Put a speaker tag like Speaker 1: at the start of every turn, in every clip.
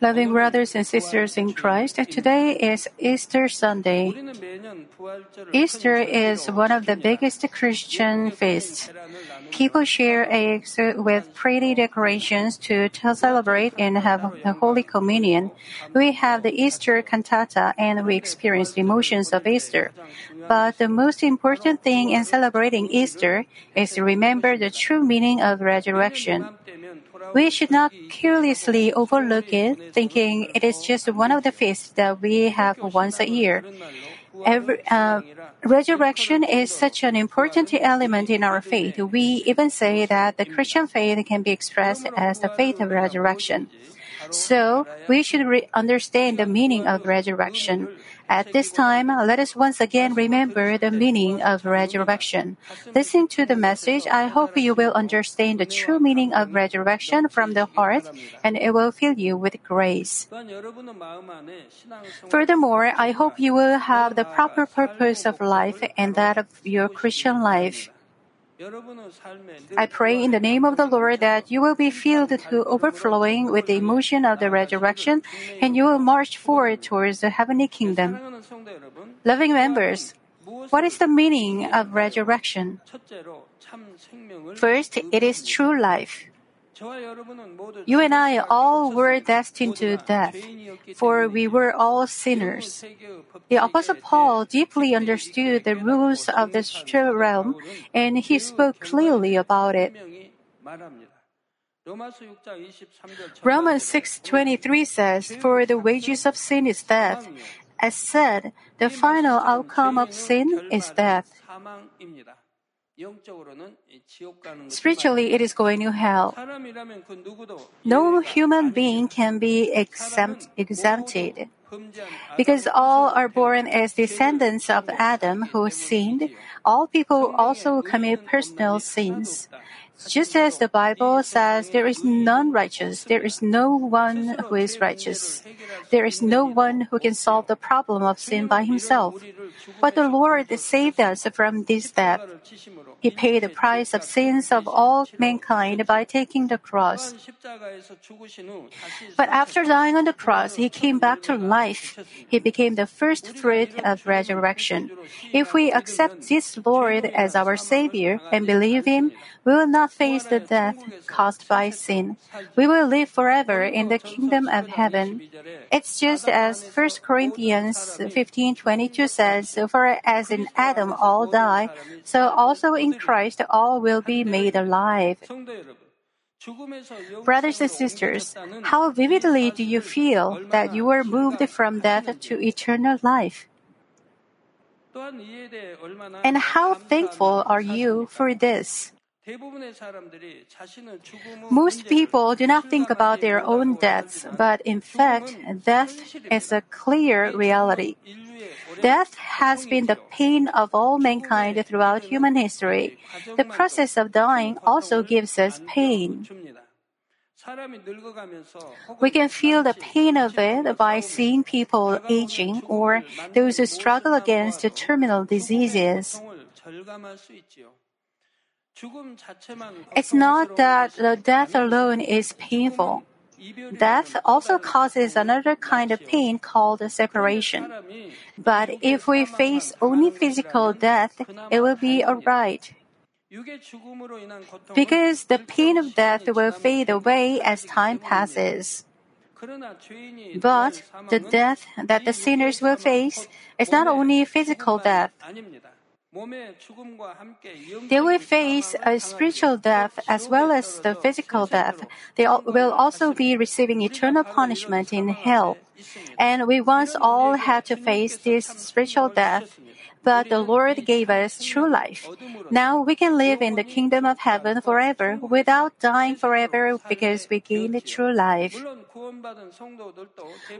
Speaker 1: Loving brothers and sisters in Christ, today is Easter Sunday. Easter is one of the biggest Christian feasts. People share eggs with pretty decorations to celebrate and have the Holy Communion. We have the Easter cantata and we experience the emotions of Easter. But the most important thing in celebrating Easter is to remember the true meaning of resurrection. We should not carelessly overlook it, thinking it is just one of the feasts that we have once a year. Every, uh, resurrection is such an important element in our faith. We even say that the Christian faith can be expressed as the faith of resurrection. So, we should re- understand the meaning of resurrection. At this time, let us once again remember the meaning of resurrection. Listening to the message, I hope you will understand the true meaning of resurrection from the heart and it will fill you with grace. Furthermore, I hope you will have the proper purpose of life and that of your Christian life. I pray in the name of the Lord that you will be filled to overflowing with the emotion of the resurrection and you will march forward towards the heavenly kingdom. Loving members, what is the meaning of resurrection? First, it is true life. You and I all were destined to death, for we were all sinners. The Apostle Paul deeply understood the rules of the spiritual realm, and he spoke clearly about it. Romans 6:23 says, "For the wages of sin is death." As said, the final outcome of sin is death. Spiritually, it is going to hell. No human being can be exempt, exempted. Because all are born as descendants of Adam who sinned, all people also commit personal sins. Just as the Bible says, there is none righteous, there is no one who is righteous. There is no one who can solve the problem of sin by himself. But the Lord saved us from this death. He paid the price of sins of all mankind by taking the cross. But after dying on the cross, he came back to life. He became the first fruit of resurrection. If we accept this Lord as our Savior and believe Him, we will not face the death caused by sin. We will live forever in the kingdom of heaven. It's just as 1 Corinthians 15:22 says, "For as in Adam all die, so also in Christ all will be made alive." Brothers and sisters, how vividly do you feel that you were moved from death to eternal life? And how thankful are you for this? Most people do not think about their own deaths, but in fact, death is a clear reality. Death has been the pain of all mankind throughout human history. The process of dying also gives us pain. We can feel the pain of it by seeing people aging or those who struggle against terminal diseases. It's not that the death alone is painful. Death also causes another kind of pain called separation. But if we face only physical death, it will be alright. Because the pain of death will fade away as time passes. But the death that the sinners will face is not only physical death. They will face a spiritual death as well as the physical death. They will also be receiving eternal punishment in hell. And we once all had to face this spiritual death. But the Lord gave us true life. Now we can live in the kingdom of heaven forever without dying forever because we gained true life.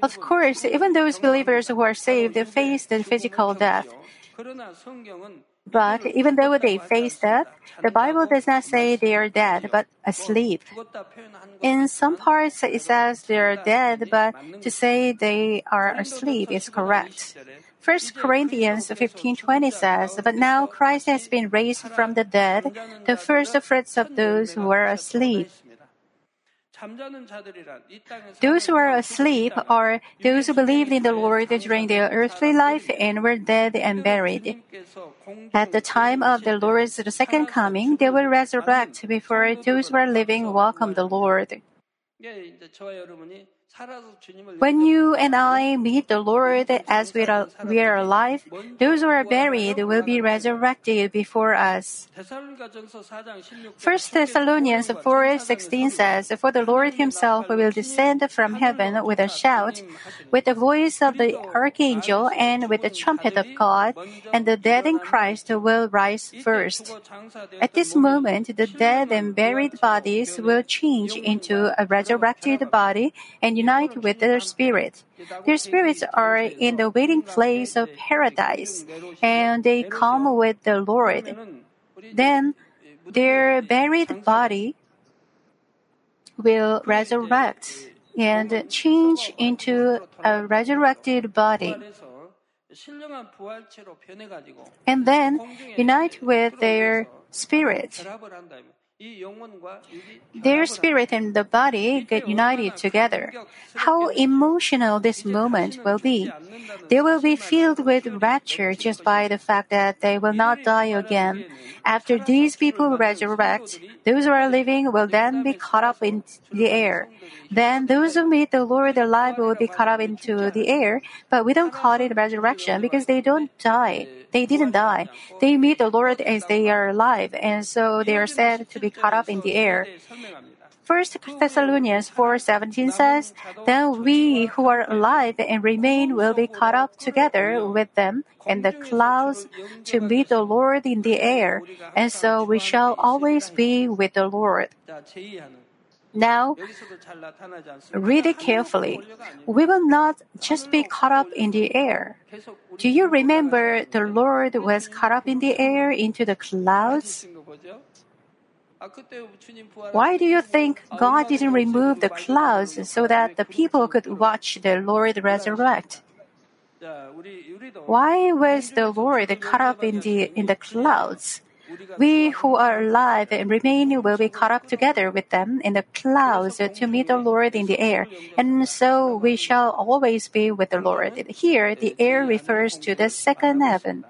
Speaker 1: Of course, even those believers who are saved face the physical death. But even though they face death, the Bible does not say they are dead, but asleep. In some parts, it says they are dead, but to say they are asleep is correct. 1 Corinthians 15:20 says, "But now Christ has been raised from the dead, the first fruits of those who were asleep." Those who are asleep are those who believed in the Lord during their earthly life and were dead and buried. At the time of the Lord's second coming, they will resurrect before those who are living welcome the Lord. When you and I meet the Lord as we are, we are alive, those who are buried will be resurrected before us. 1 Thessalonians 4:16 says, "For the Lord himself will descend from heaven with a shout, with the voice of the archangel and with the trumpet of God, and the dead in Christ will rise first." At this moment, the dead and buried bodies will change into a resurrected body and unite with their spirit. Their spirits are in the waiting place of paradise, and they come with the Lord. Then their buried body will resurrect and change into a resurrected body. And then unite with their spirit. Their spirit and the body get united together. How emotional this moment will be. They will be filled with rapture just by the fact that they will not die again. After these people resurrect, those who are living will then be caught up in the air. Then those who meet the Lord alive will be caught up into the air, but we don't call it resurrection because they don't die. They didn't die. They meet the Lord as they are alive, and so they are said to be caught up in the air. 1 Thessalonians 4:17 says, "Then we who are alive and remain will be caught up together with them in the clouds to meet the Lord in the air, and so we shall always be with the Lord." Now, read it carefully. We will not just be caught up in the air. Do you remember the Lord was caught up in the air into the clouds? Why do you think God didn't remove the clouds so that the people could watch the Lord resurrect? Why was the Lord caught up in the in the clouds? We who are alive and remain will be caught up together with them in the clouds to meet the Lord in the air, and so we shall always be with the Lord. Here, the air refers to the second heaven.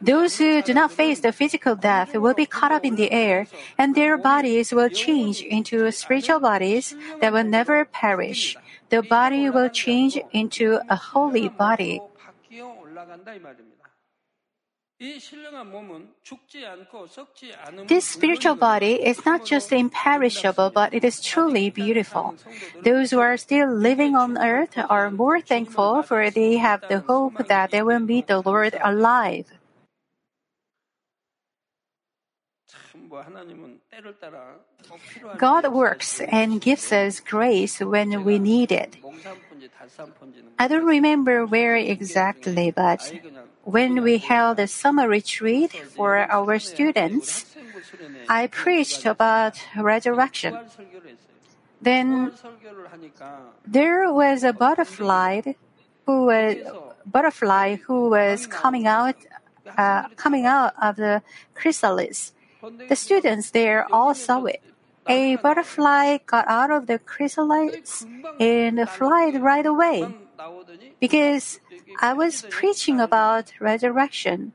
Speaker 1: Those who do not face the physical death will be caught up in the air, and their bodies will change into spiritual bodies that will never perish. The body will change into a holy body. This spiritual body is not just imperishable, but it is truly beautiful. Those who are still living on earth are more thankful for they have the hope that they will meet the Lord alive. God works and gives us grace when we need it. I don't remember where exactly, but when we held a summer retreat for our students, I preached about resurrection. Then there was a butterfly who was butterfly who was coming out uh, coming out of the chrysalis. The students there all saw it. A butterfly got out of the chrysalis and flied right away because I was preaching about resurrection.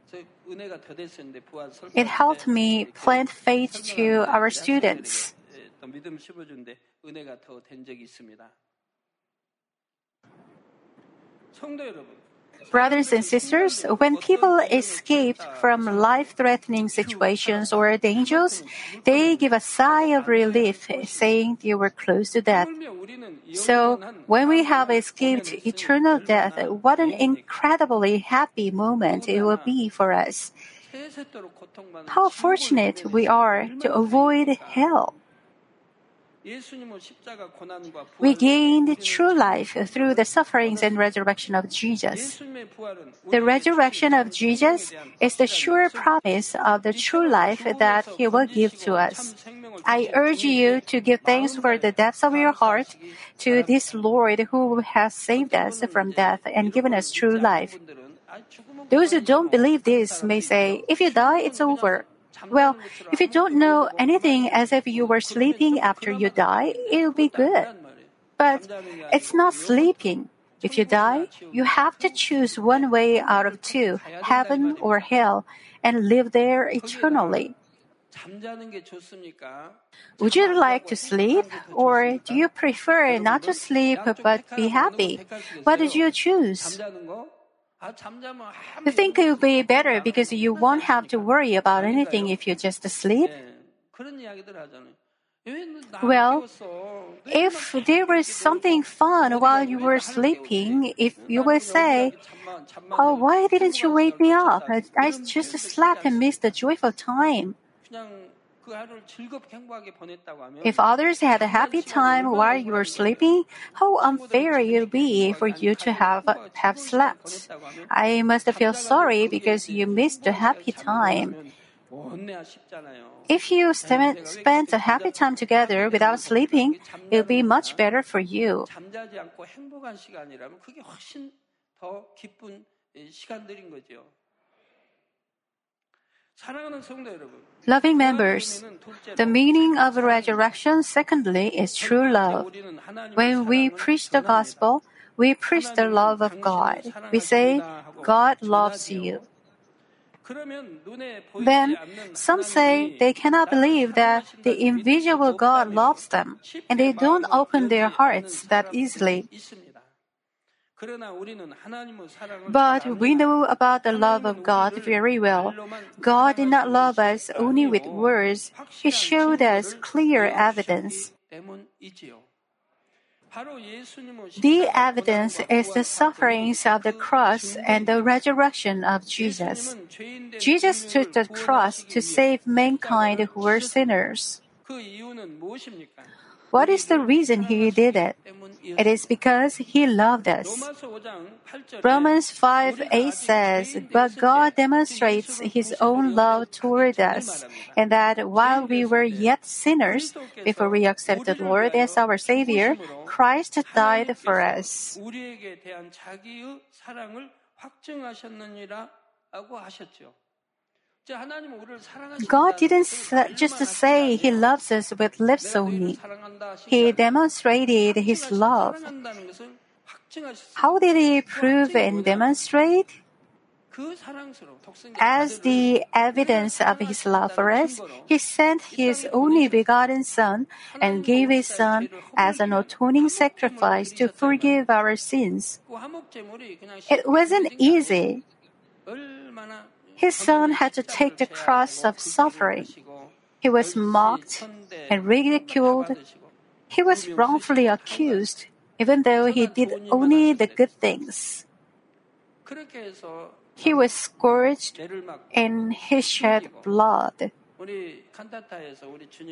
Speaker 1: It helped me plant faith to our students. Brothers and sisters, when people escape from life threatening situations or dangers, they give a sigh of relief, saying they were close to death. So, when we have escaped eternal death, what an incredibly happy moment it will be for us. How fortunate we are to avoid hell. We gained true life through the sufferings and resurrection of Jesus. The resurrection of Jesus is the sure promise of the true life that He will give to us. I urge you to give thanks for the depths of your heart to this Lord who has saved us from death and given us true life. Those who don't believe this may say, if you die, it's over. Well, if you don't know anything as if you were sleeping after you die, it'll be good. But it's not sleeping. If you die, you have to choose one way out of two, heaven or hell, and live there eternally. Would you like to sleep? Or do you prefer not to sleep but be happy? What did you choose? You think it would be better because you won't have to worry about anything if you just sleep? Well, if there was something fun while you were sleeping, if you will say, Oh, why didn't you wake me up? I just slept and missed the joyful time. If others had a happy time while you were sleeping, how unfair it would be for you to have, have slept. I must feel sorry because you missed a happy time. If you spend a happy time together without sleeping, it will be much better for you. Loving members, the meaning of resurrection, secondly, is true love. When we preach the gospel, we preach the love of God. We say, God loves you. Then some say they cannot believe that the invisible God loves them, and they don't open their hearts that easily. But we know about the love of God very well. God did not love us only with words, He showed us clear evidence. The evidence is the sufferings of the cross and the resurrection of Jesus. Jesus took the cross to save mankind who were sinners. What is the reason he did it? It is because he loved us. Romans 5 8 says, But God demonstrates his own love toward us, and that while we were yet sinners, before we accepted the Lord as our Savior, Christ died for us. God didn't just say He loves us with lips only. He demonstrated His love. How did He prove and demonstrate? As the evidence of His love for us, He sent His only begotten Son and gave His Son as an atoning sacrifice to forgive our sins. It wasn't easy. His son had to take the cross of suffering. He was mocked and ridiculed. He was wrongfully accused, even though he did only the good things. He was scourged and he shed blood.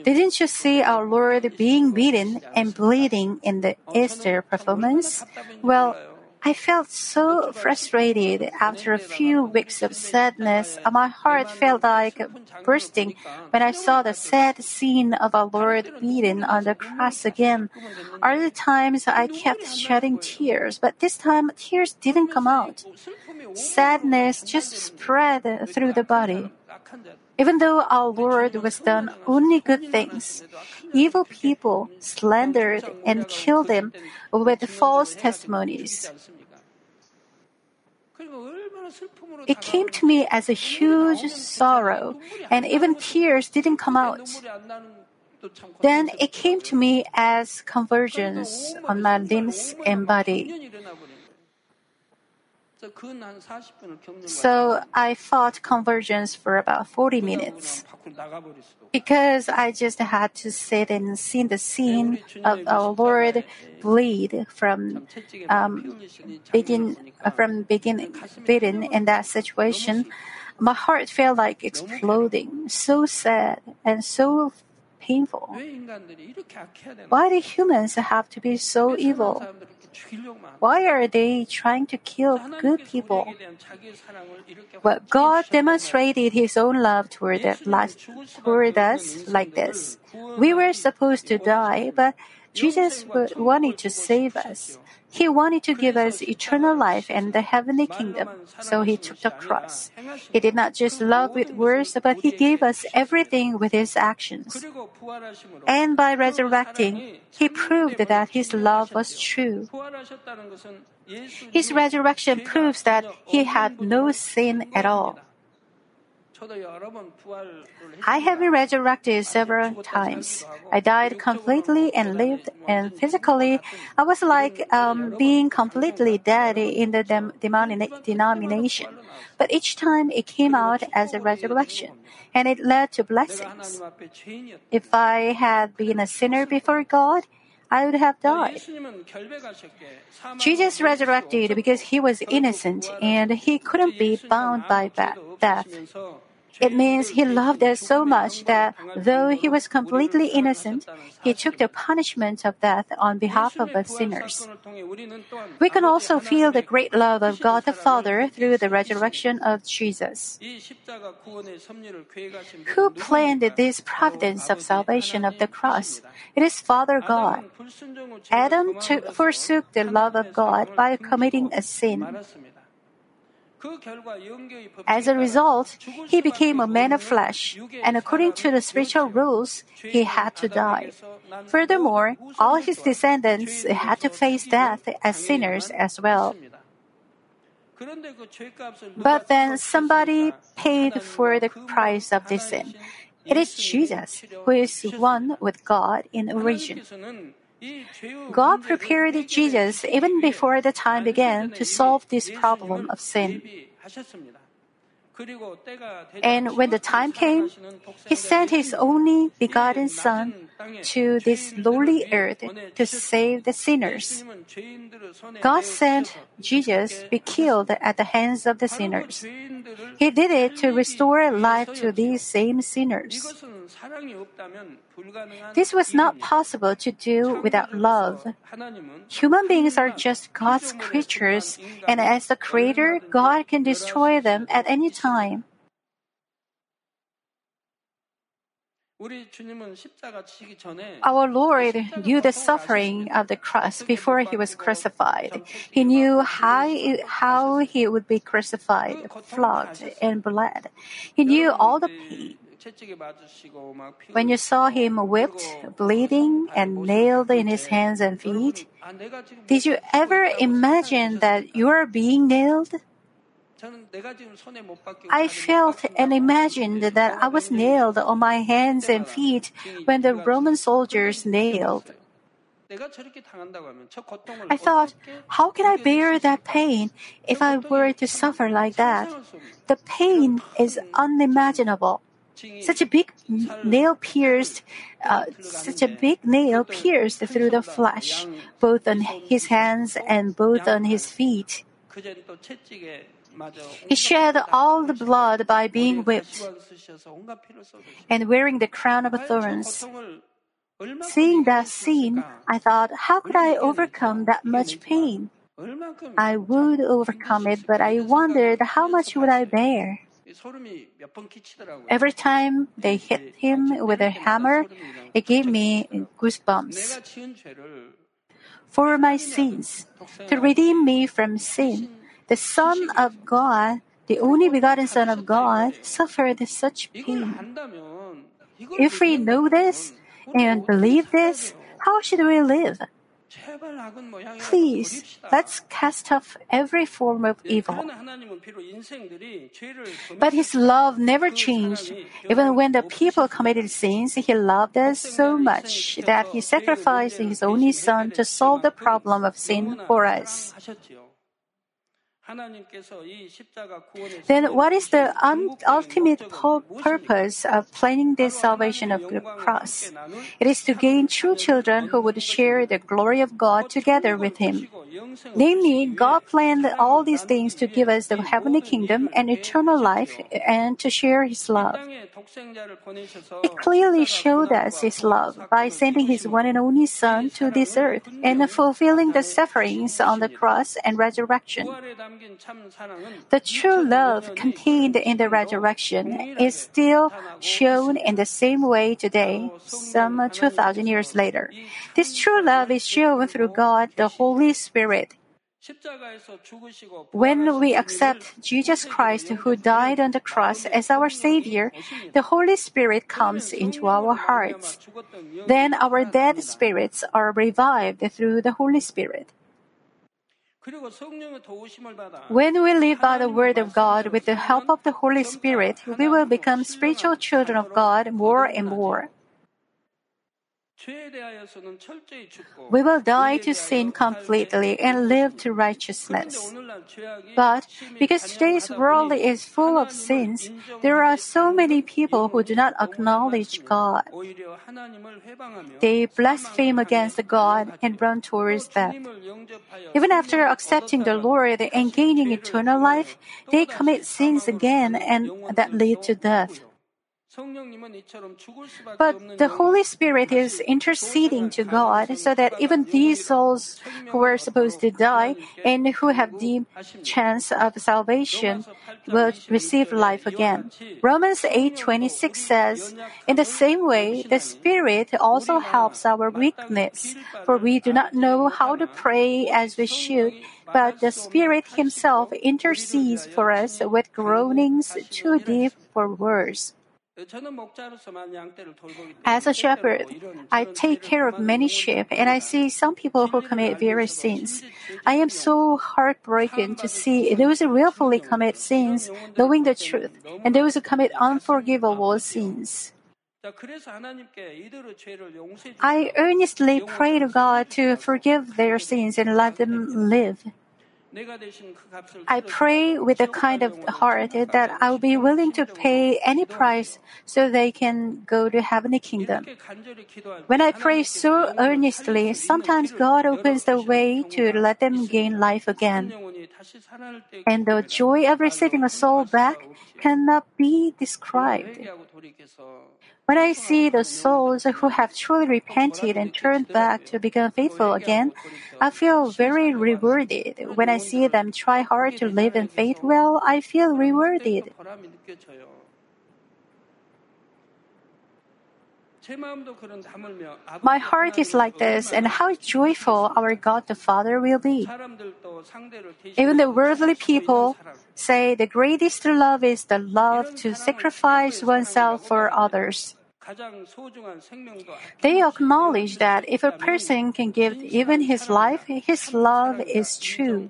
Speaker 1: Didn't you see our Lord being beaten and bleeding in the Easter performance? Well, I felt so frustrated after a few weeks of sadness. And my heart felt like bursting when I saw the sad scene of our Lord beaten on the cross again. Other times I kept shedding tears, but this time tears didn't come out. Sadness just spread through the body. Even though our Lord was done only good things, evil people slandered and killed him with false testimonies. It came to me as a huge sorrow, and even tears didn't come out. Then it came to me as convulsions on my limbs and body. So I fought convulsions for about 40 minutes. Because I just had to sit and see the scene of our Lord bleed from um, begin from begin beaten in that situation. My heart felt like exploding, so sad and so painful. Why do humans have to be so evil? Why are they trying to kill good people? But God demonstrated His own love toward, toward us like this. We were supposed to die, but Jesus wanted to save us. He wanted to give us eternal life and the heavenly kingdom, so he took the cross. He did not just love with words, but he gave us everything with his actions. And by resurrecting, he proved that his love was true. His resurrection proves that he had no sin at all. I have been resurrected several times. I died completely and lived, and physically, I was like um, being completely dead in the dem- denomination. But each time it came out as a resurrection, and it led to blessings. If I had been a sinner before God, I would have died. Jesus resurrected because he was innocent and he couldn't be bound by death. It means he loved us so much that though he was completely innocent, he took the punishment of death on behalf of us sinners. We can also feel the great love of God the Father through the resurrection of Jesus. Who planned this providence of salvation of the cross? It is Father God. Adam took, forsook the love of God by committing a sin. As a result, he became a man of flesh, and according to the spiritual rules, he had to die. Furthermore, all his descendants had to face death as sinners as well. But then somebody paid for the price of this sin. It is Jesus, who is one with God in origin. God prepared Jesus even before the time began to solve this problem of sin. And when the time came, He sent His only begotten Son to this lowly earth to save the sinners. God sent Jesus to be killed at the hands of the sinners. He did it to restore life to these same sinners. This was not possible to do without love. Human beings are just God's creatures, and as the Creator, God can destroy them at any time. Our Lord knew the suffering of the cross before he was crucified. He knew how, how he would be crucified, flogged, and bled. He knew all the pain. When you saw him whipped, bleeding, and nailed in his hands and feet, did you ever imagine that you are being nailed? I felt and imagined that I was nailed on my hands and feet when the Roman soldiers nailed. I thought, how can I bear that pain if I were to suffer like that? The pain is unimaginable. Such a big nail pierced, uh, such a big nail pierced through the flesh, both on his hands and both on his feet. He shed all the blood by being whipped and wearing the crown of thorns. Seeing that scene, I thought, how could I overcome that much pain? I would overcome it, but I wondered how much would I bear? Every time they hit him with a hammer, it gave me goosebumps. For my sins, to redeem me from sin, the Son of God, the only begotten Son of God, suffered such pain. If we know this and believe this, how should we live? Please, let's cast off every form of evil. But His love never changed. Even when the people committed sins, He loved us so much that He sacrificed His only Son to solve the problem of sin for us. Then what is the ultimate purpose of planning this salvation of the cross? It is to gain true children who would share the glory of God together with Him. Namely, God planned all these things to give us the heavenly kingdom and eternal life and to share His love. He clearly showed us His love by sending His one and only Son to this earth and fulfilling the sufferings on the cross and resurrection. The true love contained in the resurrection is still shown in the same way today, some 2,000 years later. This true love is shown through God, the Holy Spirit Spirit. When we accept Jesus Christ who died on the cross as our Savior, the Holy Spirit comes into our hearts. Then our dead spirits are revived through the Holy Spirit. When we live by the Word of God with the help of the Holy Spirit, we will become spiritual children of God more and more. We will die to sin completely and live to righteousness. But because today's world is full of sins, there are so many people who do not acknowledge God. They blaspheme against God and run towards death. Even after accepting the Lord and gaining eternal life, they commit sins again and that lead to death. But the Holy Spirit is interceding to God so that even these souls who are supposed to die and who have the chance of salvation will receive life again. Romans 8:26 says, "In the same way, the Spirit also helps our weakness, for we do not know how to pray as we should." But the Spirit Himself intercedes for us with groanings too deep for words. As a shepherd, I take care of many sheep and I see some people who commit various sins. I am so heartbroken to see those who willfully commit sins knowing the truth and those who commit unforgivable sins. I earnestly pray to God to forgive their sins and let them live. I pray with a kind of heart that I will be willing to pay any price so they can go to heavenly kingdom. When I pray so earnestly, sometimes God opens the way to let them gain life again. And the joy of receiving a soul back cannot be described. When I see the souls who have truly repented and turned back to become faithful again, I feel very rewarded. When I see them try hard to live in faith well, I feel rewarded. My heart is like this, and how joyful our God the Father will be. Even the worldly people say the greatest love is the love to sacrifice oneself for others. They acknowledge that if a person can give even his life, his love is true.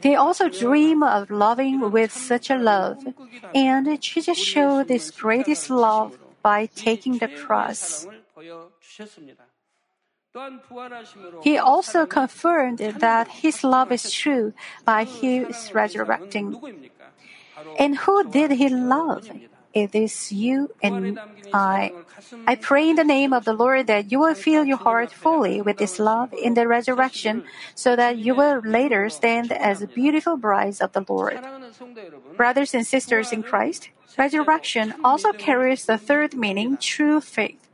Speaker 1: They also dream of loving with such a love, and Jesus showed this greatest love by taking the cross. He also confirmed that his love is true by his resurrecting. And who did he love? It is you and I. I pray in the name of the Lord that you will fill your heart fully with this love in the resurrection so that you will later stand as beautiful brides of the Lord. Brothers and sisters in Christ, resurrection also carries the third meaning, true faith.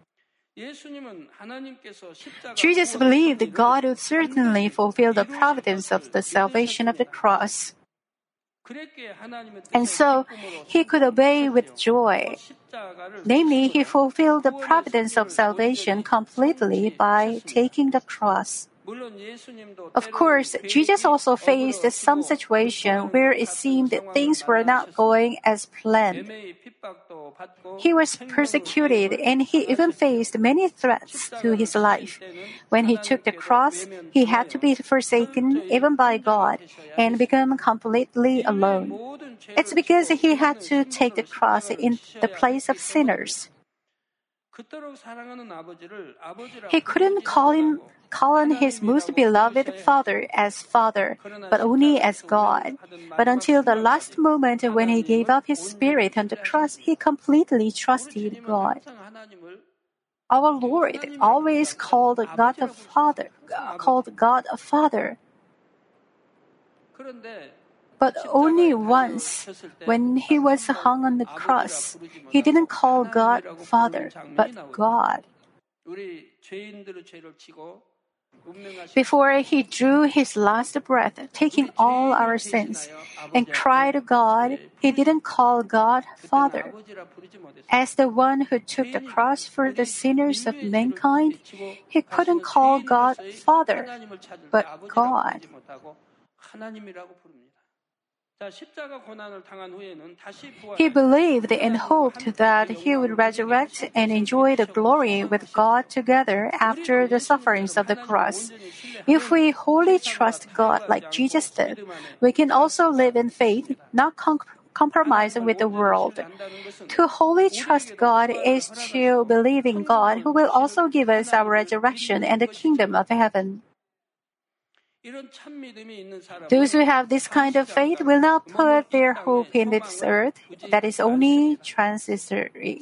Speaker 1: Jesus believed God would certainly fulfill the providence of the salvation of the cross. And so he could obey with joy. Namely, he fulfilled the providence of salvation completely by taking the cross. Of course, Jesus also faced some situation where it seemed that things were not going as planned. He was persecuted and he even faced many threats to his life. When he took the cross, he had to be forsaken even by God and become completely alone. It's because he had to take the cross in the place of sinners. He couldn't call him call on his most beloved Father as Father, but only as God. But until the last moment when he gave up his spirit on the cross, he completely trusted God. Our Lord always called God a Father, called God a Father. But only once, when he was hung on the cross, he didn't call God Father, but God. before he drew his last breath, taking all our sins, and cried to God, he didn't call God Father. As the one who took the cross for the sinners of mankind, he couldn't call God Father, but God. He believed and hoped that he would resurrect and enjoy the glory with God together after the sufferings of the cross. If we wholly trust God like Jesus did, we can also live in faith, not con- compromising with the world. To wholly trust God is to believe in God who will also give us our resurrection and the kingdom of heaven. Those who have this kind of faith will not put their hope in this earth that is only transitory.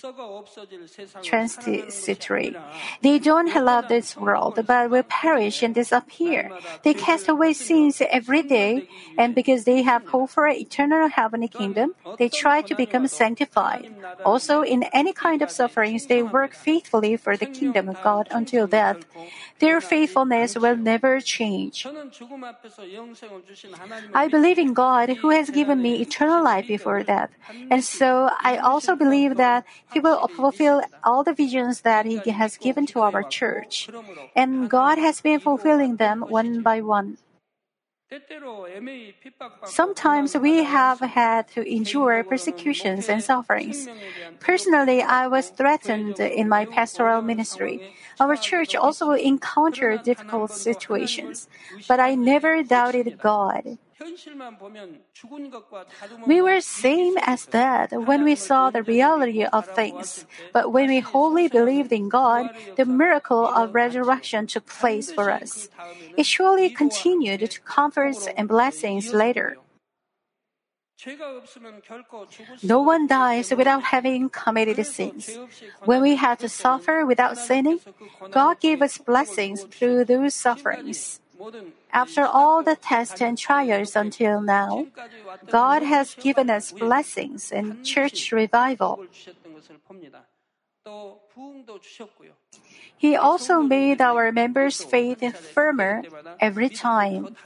Speaker 1: Transitory. They don't love this world, but will perish and disappear. They cast away sins every day, and because they have hope for an eternal heavenly kingdom, they try to become sanctified. Also, in any kind of sufferings, they work faithfully for the kingdom of God until death. Their faithfulness will never change. I believe in God who has given me eternal life before death. And so I also believe that He will fulfill all the visions that He has given to our church. And God has been fulfilling them one by one. Sometimes we have had to endure persecutions and sufferings. Personally, I was threatened in my pastoral ministry. Our church also encountered difficult situations, but I never doubted God. We were same as dead when we saw the reality of things, but when we wholly believed in God, the miracle of resurrection took place for us. It surely continued to comforts and blessings later. No one dies without having committed sins. When we had to suffer without sinning, God gave us blessings through those sufferings. After all the tests and trials until now, God has given us blessings and church revival. He also made our members' faith firmer every time.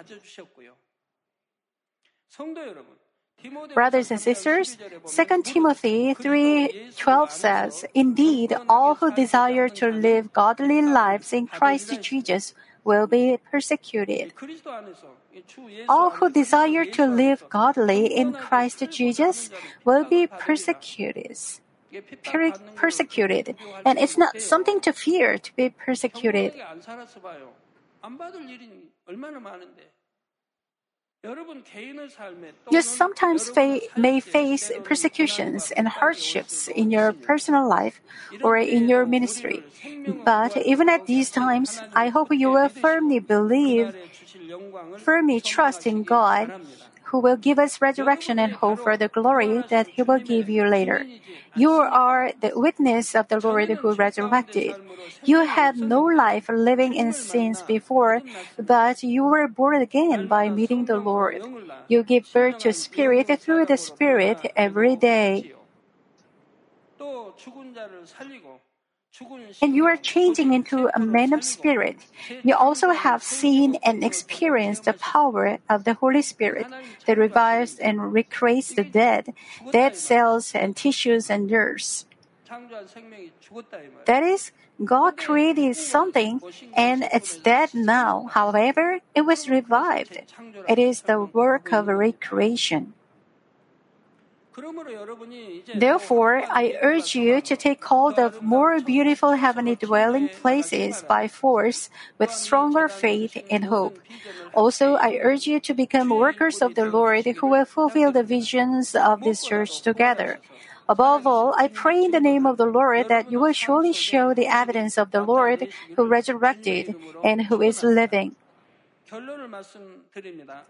Speaker 1: Brothers and sisters, 2 Timothy 3:12 says, "Indeed, all who desire to live godly lives in Christ Jesus will be persecuted. All who desire to live godly in Christ Jesus will be persecuted. Persecuted, and it's not something to fear to be persecuted. You sometimes fa- may face persecutions and hardships in your personal life or in your ministry. But even at these times, I hope you will firmly believe, firmly trust in God who will give us resurrection and hope for the glory that he will give you later. You are the witness of the Lord who resurrected. You had no life living in sins before, but you were born again by meeting the Lord. You give birth to spirit through the spirit every day. And you are changing into a man of spirit. You also have seen and experienced the power of the Holy Spirit that revives and recreates the dead, dead cells and tissues and nerves. That is, God created something and it's dead now. However, it was revived. It is the work of recreation. Therefore, I urge you to take hold of more beautiful heavenly dwelling places by force with stronger faith and hope. Also, I urge you to become workers of the Lord who will fulfill the visions of this church together. Above all, I pray in the name of the Lord that you will surely show the evidence of the Lord who resurrected and who is living.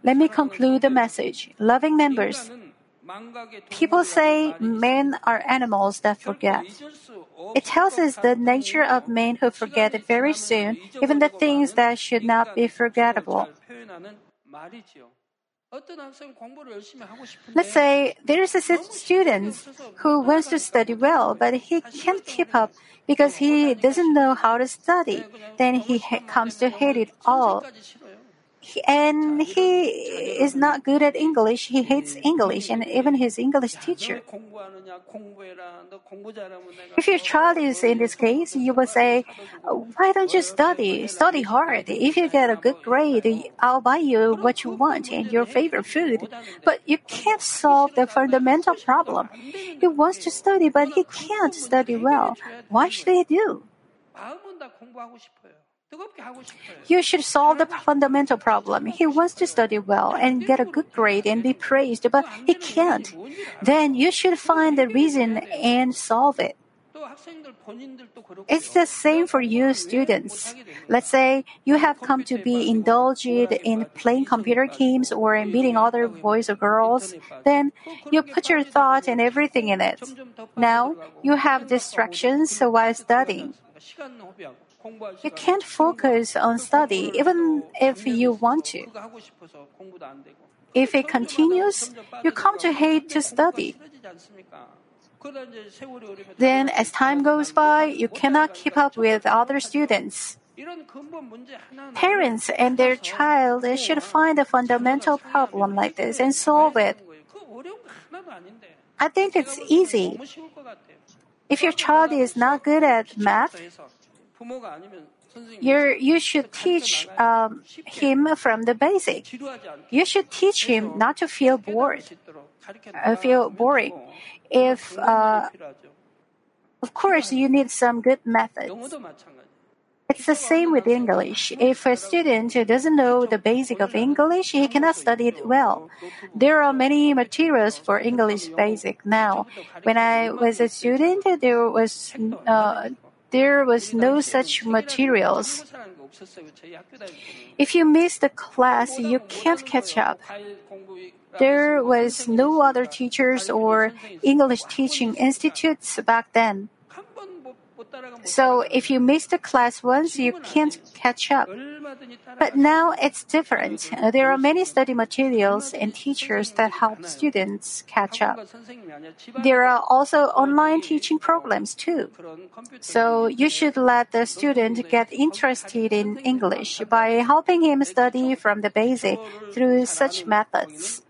Speaker 1: Let me conclude the message. Loving members, People say men are animals that forget. It tells us the nature of men who forget very soon, even the things that should not be forgettable. Let's say there's a student who wants to study well, but he can't keep up because he doesn't know how to study. Then he ha- comes to hate it all and he is not good at English. He hates English and even his English teacher. If your child is in this case, you will say, oh, Why don't you study? Study hard. If you get a good grade, I'll buy you what you want and your favorite food. But you can't solve the fundamental problem. He wants to study, but he can't study well. Why should he do? You should solve the fundamental problem. He wants to study well and get a good grade and be praised, but he can't. Then you should find the reason and solve it. It's the same for you students. Let's say you have come to be indulged in playing computer games or in meeting other boys or girls. Then you put your thought and everything in it. Now you have distractions while studying. You can't focus on study even if you want to. If it continues, you come to hate to study. Then, as time goes by, you cannot keep up with other students. Parents and their child should find a fundamental problem like this and solve it. I think it's easy. If your child is not good at math, you you should teach um, him from the basic. You should teach him not to feel bored, uh, feel boring. If uh, of course you need some good methods. It's the same with English. If a student doesn't know the basic of English, he cannot study it well. There are many materials for English basic now. When I was a student, there was uh, there was no such materials. If you miss the class, you can't catch up. There was no other teachers or English teaching institutes back then. So if you miss the class once, you can't catch up. But now it's different. Uh, there are many study materials and teachers that help students catch up. There are also online teaching programs too. So you should let the student get interested in English by helping him study from the basic through such methods.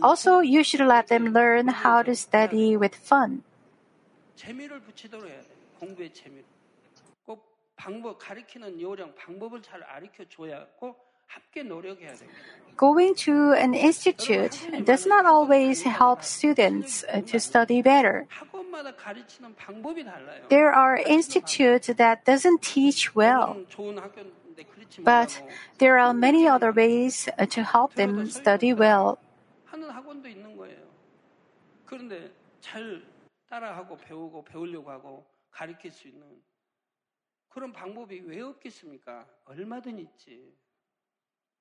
Speaker 1: Also, you should let them learn how to study with fun. 재미를 붙이도록 해야 돼. 공부에 재미를. 꼭 방법 가르치는 요령 방법을 잘 가르쳐 줘야 꼭 함께 노력해야 됩니다. Going to an institute does not always help students to study better. There are institutes that doesn't teach well. But there are many other ways to help them study well. 따라하고 배우고 배우려고 하고 가르칠 수 있는 그런 방법이 왜 없겠습니까? 얼마든 있지.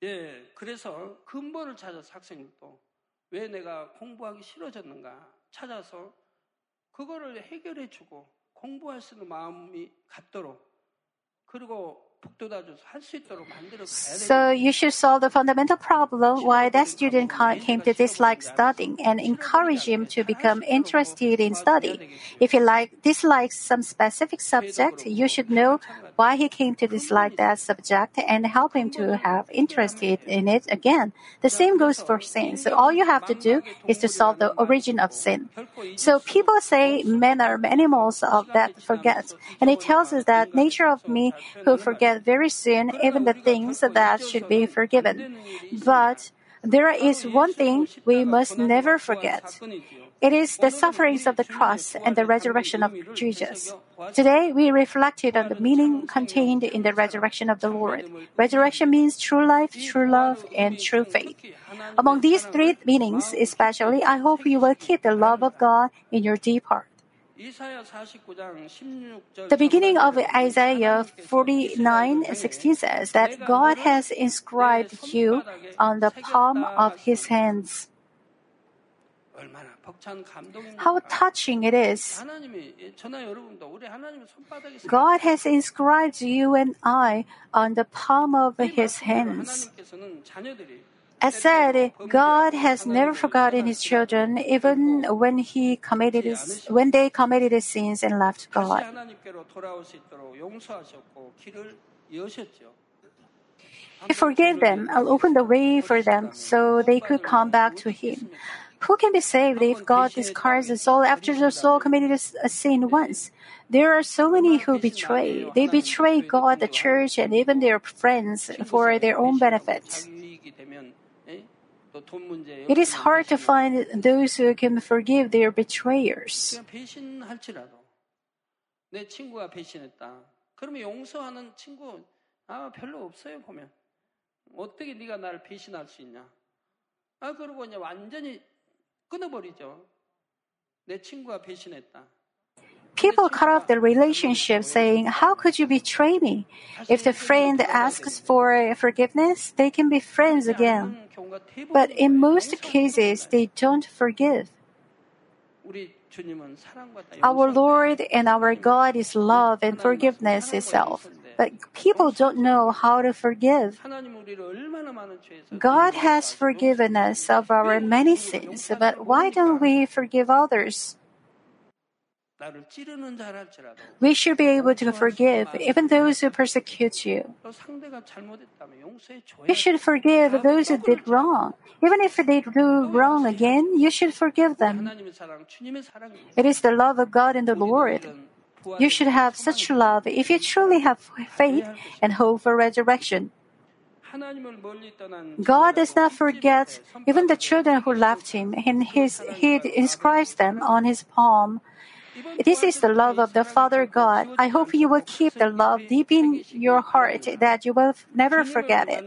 Speaker 1: 예, 그래서 근본을 찾아서 학생들도 왜 내가 공부하기 싫어졌는가 찾아서 그거를 해결해 주고 공부할 수 있는 마음이 갖도록 그리고 So you should solve the fundamental problem why that student came to dislike studying and encourage him to become interested in study. If he like dislikes some specific subject, you should know why he came to dislike that subject and help him to have interest in it again. The same goes for sin. So all you have to do is to solve the origin of sin. So people say men are animals of that forget, and it tells us that nature of me who forget forget very soon even the things that should be forgiven. But there is one thing we must never forget. It is the sufferings of the cross and the resurrection of Jesus. Today, we reflected on the meaning contained in the resurrection of the Lord. Resurrection means true life, true love, and true faith. Among these three meanings, especially, I hope you will keep the love of God in your deep heart. The beginning of Isaiah 49:16 says that God has inscribed you on the palm of his hands. How touching it is. God has inscribed you and I on the palm of his hands. As said, God has never forgotten His children, even when He committed when they committed sins and left God. He forgave them and opened the way for them so they could come back to Him. Who can be saved if God discards the soul after the soul committed a sin once? There are so many who betray. They betray God, the church, and even their friends for their own benefit. It is hard to find those who can forgive their betrayers.
Speaker 2: 배신할지라도 내 친구가 배신했다. 그러면 용서하는 친구 아 별로 없어요 보면 어떻게 네가 나를 배신할 수 있냐? 아 그러고 이제 완전히 끊어버리죠. 내 친구가 배신했다.
Speaker 1: People cut off the relationship saying, How could you betray me? If the friend asks for forgiveness, they can be friends again. But in most cases, they don't forgive. Our Lord and our God is love and forgiveness itself. But people don't know how to forgive. God has forgiven us of our many sins, but why don't we forgive others? We should be able to forgive even those who persecute you. You should forgive those who did wrong. Even if they do wrong again, you should forgive them. It is the love of God in the Lord. You should have such love if you truly have faith and hope for resurrection. God does not forget even the children who left him, and his, He inscribes them on His palm. This is the love of the Father God. I hope you will keep the love deep in your heart that you will never forget it.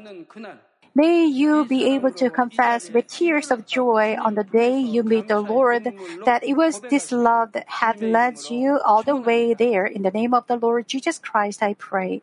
Speaker 1: May you be able to confess with tears of joy on the day you meet the Lord that it was this love that had led you all the way there. In the name of the Lord Jesus Christ, I pray.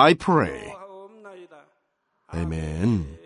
Speaker 3: I pray. Amen.